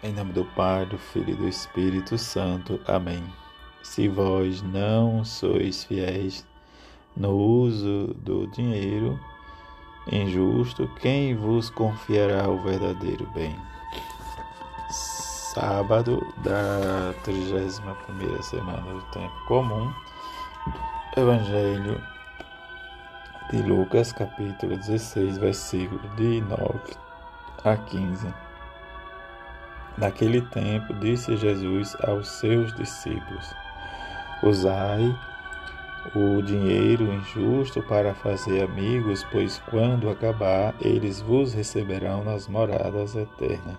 Em nome do Pai, do Filho e do Espírito Santo. Amém. Se vós não sois fiéis no uso do dinheiro injusto, quem vos confiará o verdadeiro bem? Sábado da 31 semana do tempo comum. Evangelho de Lucas, capítulo 16, versículo de 9 a 15. Naquele tempo, disse Jesus aos seus discípulos: Usai o dinheiro injusto para fazer amigos, pois quando acabar, eles vos receberão nas moradas eternas.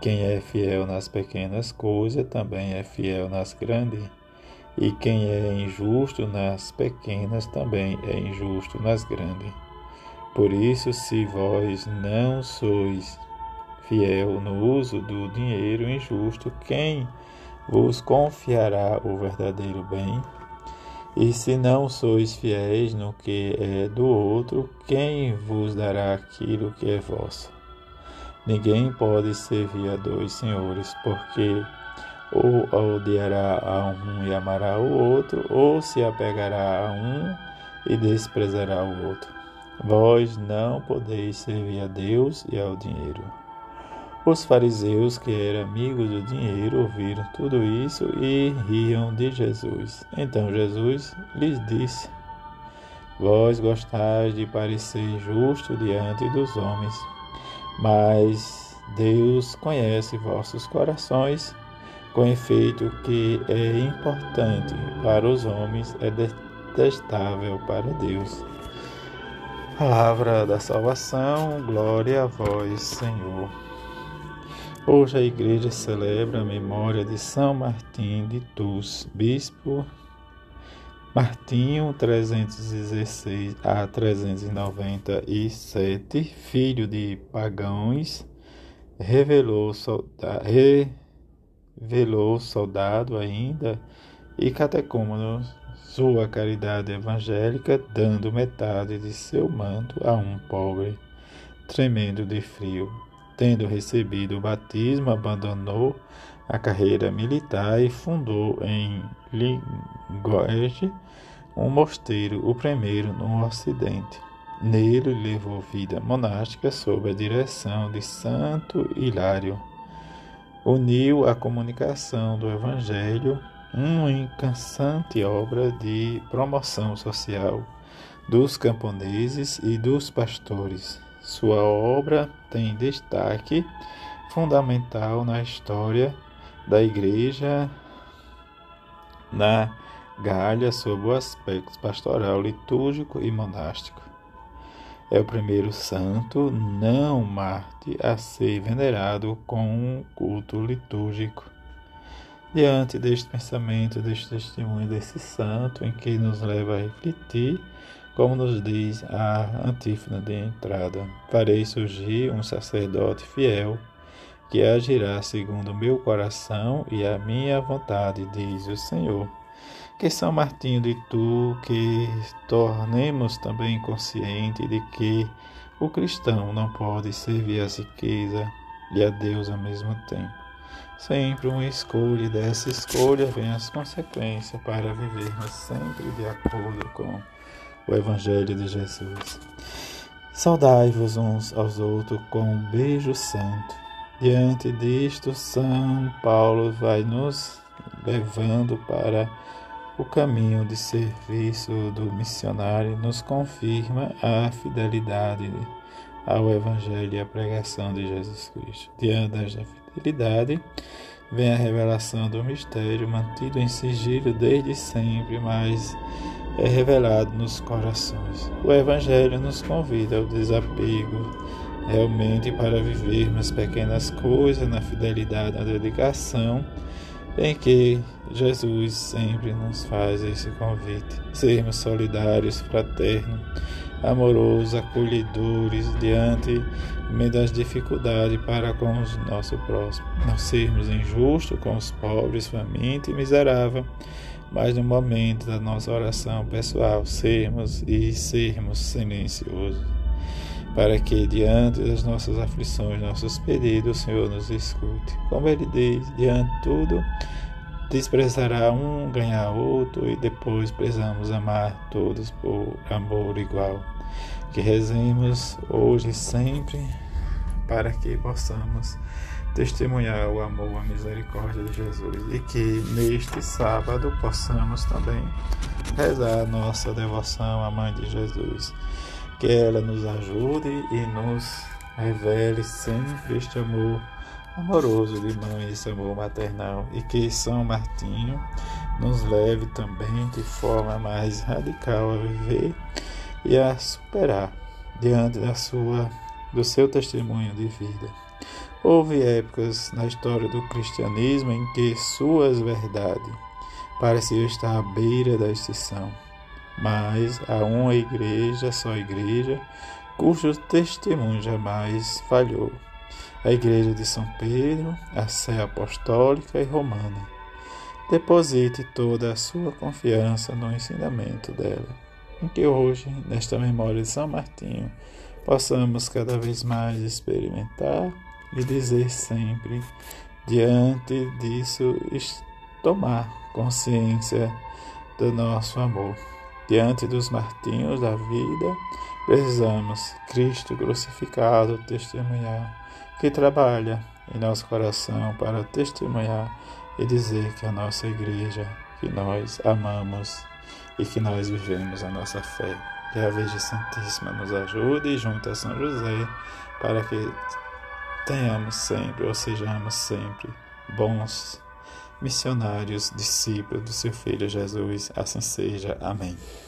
Quem é fiel nas pequenas coisas também é fiel nas grandes, e quem é injusto nas pequenas também é injusto nas grandes. Por isso, se vós não sois fiel no uso do dinheiro injusto, quem vos confiará o verdadeiro bem? E se não sois fiéis no que é do outro, quem vos dará aquilo que é vosso? Ninguém pode servir a dois senhores, porque ou odiará a um e amará o outro, ou se apegará a um e desprezará o outro. Vós não podeis servir a Deus e ao dinheiro. Os fariseus, que eram amigos do dinheiro, ouviram tudo isso e riam de Jesus. Então Jesus lhes disse: Vós gostais de parecer justo diante dos homens, mas Deus conhece vossos corações. Com efeito, que é importante para os homens é detestável para Deus. Palavra da salvação, glória a vós, Senhor. Hoje a igreja celebra a memória de São Martim de Tours, bispo Martinho 316 a 397, filho de pagãos, revelou, solda, revelou soldado ainda e catecúmeno sua caridade evangélica, dando metade de seu manto a um pobre, tremendo de frio Tendo recebido o batismo, abandonou a carreira militar e fundou em Limoges um mosteiro, o primeiro no Ocidente. Nele levou vida monástica sob a direção de Santo Hilário. Uniu a comunicação do Evangelho, uma incansante obra de promoção social dos camponeses e dos pastores. Sua obra tem destaque fundamental na história da Igreja na Galha sob o aspecto pastoral, litúrgico e monástico. É o primeiro santo não Marte a ser venerado com um culto litúrgico. Diante deste pensamento, deste testemunho desse santo, em que nos leva a refletir como nos diz a antífona de entrada: Farei surgir um sacerdote fiel que agirá segundo o meu coração e a minha vontade, diz o Senhor. Que São Martinho de Tu, que tornemos também consciente de que o cristão não pode servir a riqueza e a Deus ao mesmo tempo. Sempre uma escolha, e dessa escolha vem as consequências para vivermos sempre de acordo com o Evangelho de Jesus. Saudai-vos uns aos outros com um beijo santo. Diante disto, São Paulo vai nos levando para o caminho de serviço do missionário, nos confirma a fidelidade ao Evangelho e à pregação de Jesus Cristo. Diante da fidelidade, vem a revelação do mistério mantido em sigilo desde sempre, mas é revelado nos corações. O Evangelho nos convida ao desapego, realmente para vivermos pequenas coisas na fidelidade, na dedicação, em que Jesus sempre nos faz esse convite. Sermos solidários, fraternos, amorosos, acolhedores diante das dificuldades para com os nossos próximos. Não sermos injustos com os pobres, famintos e miseráveis mas no momento da nossa oração pessoal, sermos e sermos silenciosos. para que, diante das nossas aflições, nossos pedidos, o Senhor nos escute. Como ele diz, diante de tudo, desprezará um, ganhar outro, e depois precisamos amar todos por amor igual. Que rezemos hoje e sempre para que possamos testemunhar o amor, a misericórdia de Jesus e que neste sábado possamos também rezar a nossa devoção à Mãe de Jesus. Que ela nos ajude e nos revele sempre este amor amoroso de mãe, esse amor maternal, e que São Martinho nos leve também de forma mais radical a viver e a superar diante da sua do seu testemunho de vida. Houve épocas na história do cristianismo em que suas verdades pareciam estar à beira da extinção, mas há uma igreja, só igreja, cujo testemunho jamais falhou. A igreja de São Pedro, a Sé Apostólica e Romana. Deposite toda a sua confiança no ensinamento dela, em que hoje, nesta memória de São Martinho, possamos cada vez mais experimentar e dizer sempre, diante disso, tomar consciência do nosso amor. Diante dos martinhos da vida, precisamos, Cristo crucificado, testemunhar, que trabalha em nosso coração para testemunhar e dizer que a nossa igreja, que nós amamos e que nós vivemos a nossa fé. Que a Virgem Santíssima nos ajude junto a São José para que tenhamos sempre ou sejamos sempre bons missionários, discípulos do seu Filho Jesus. Assim seja. Amém.